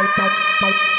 Bye.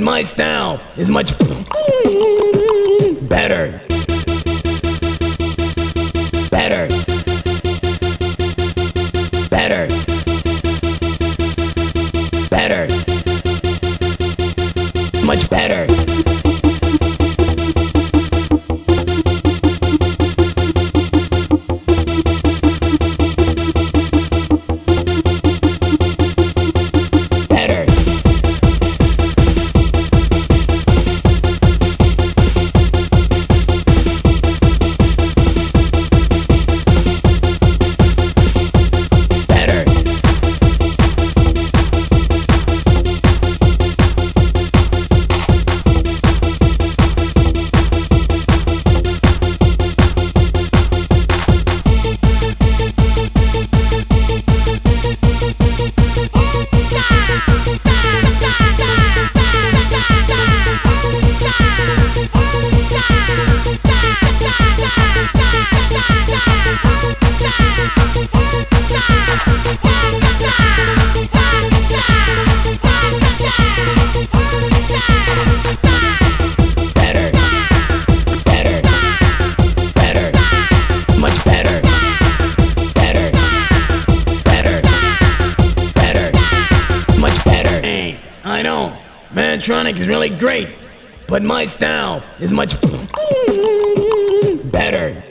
But my style is much Mantronic is really great, but my style is much better.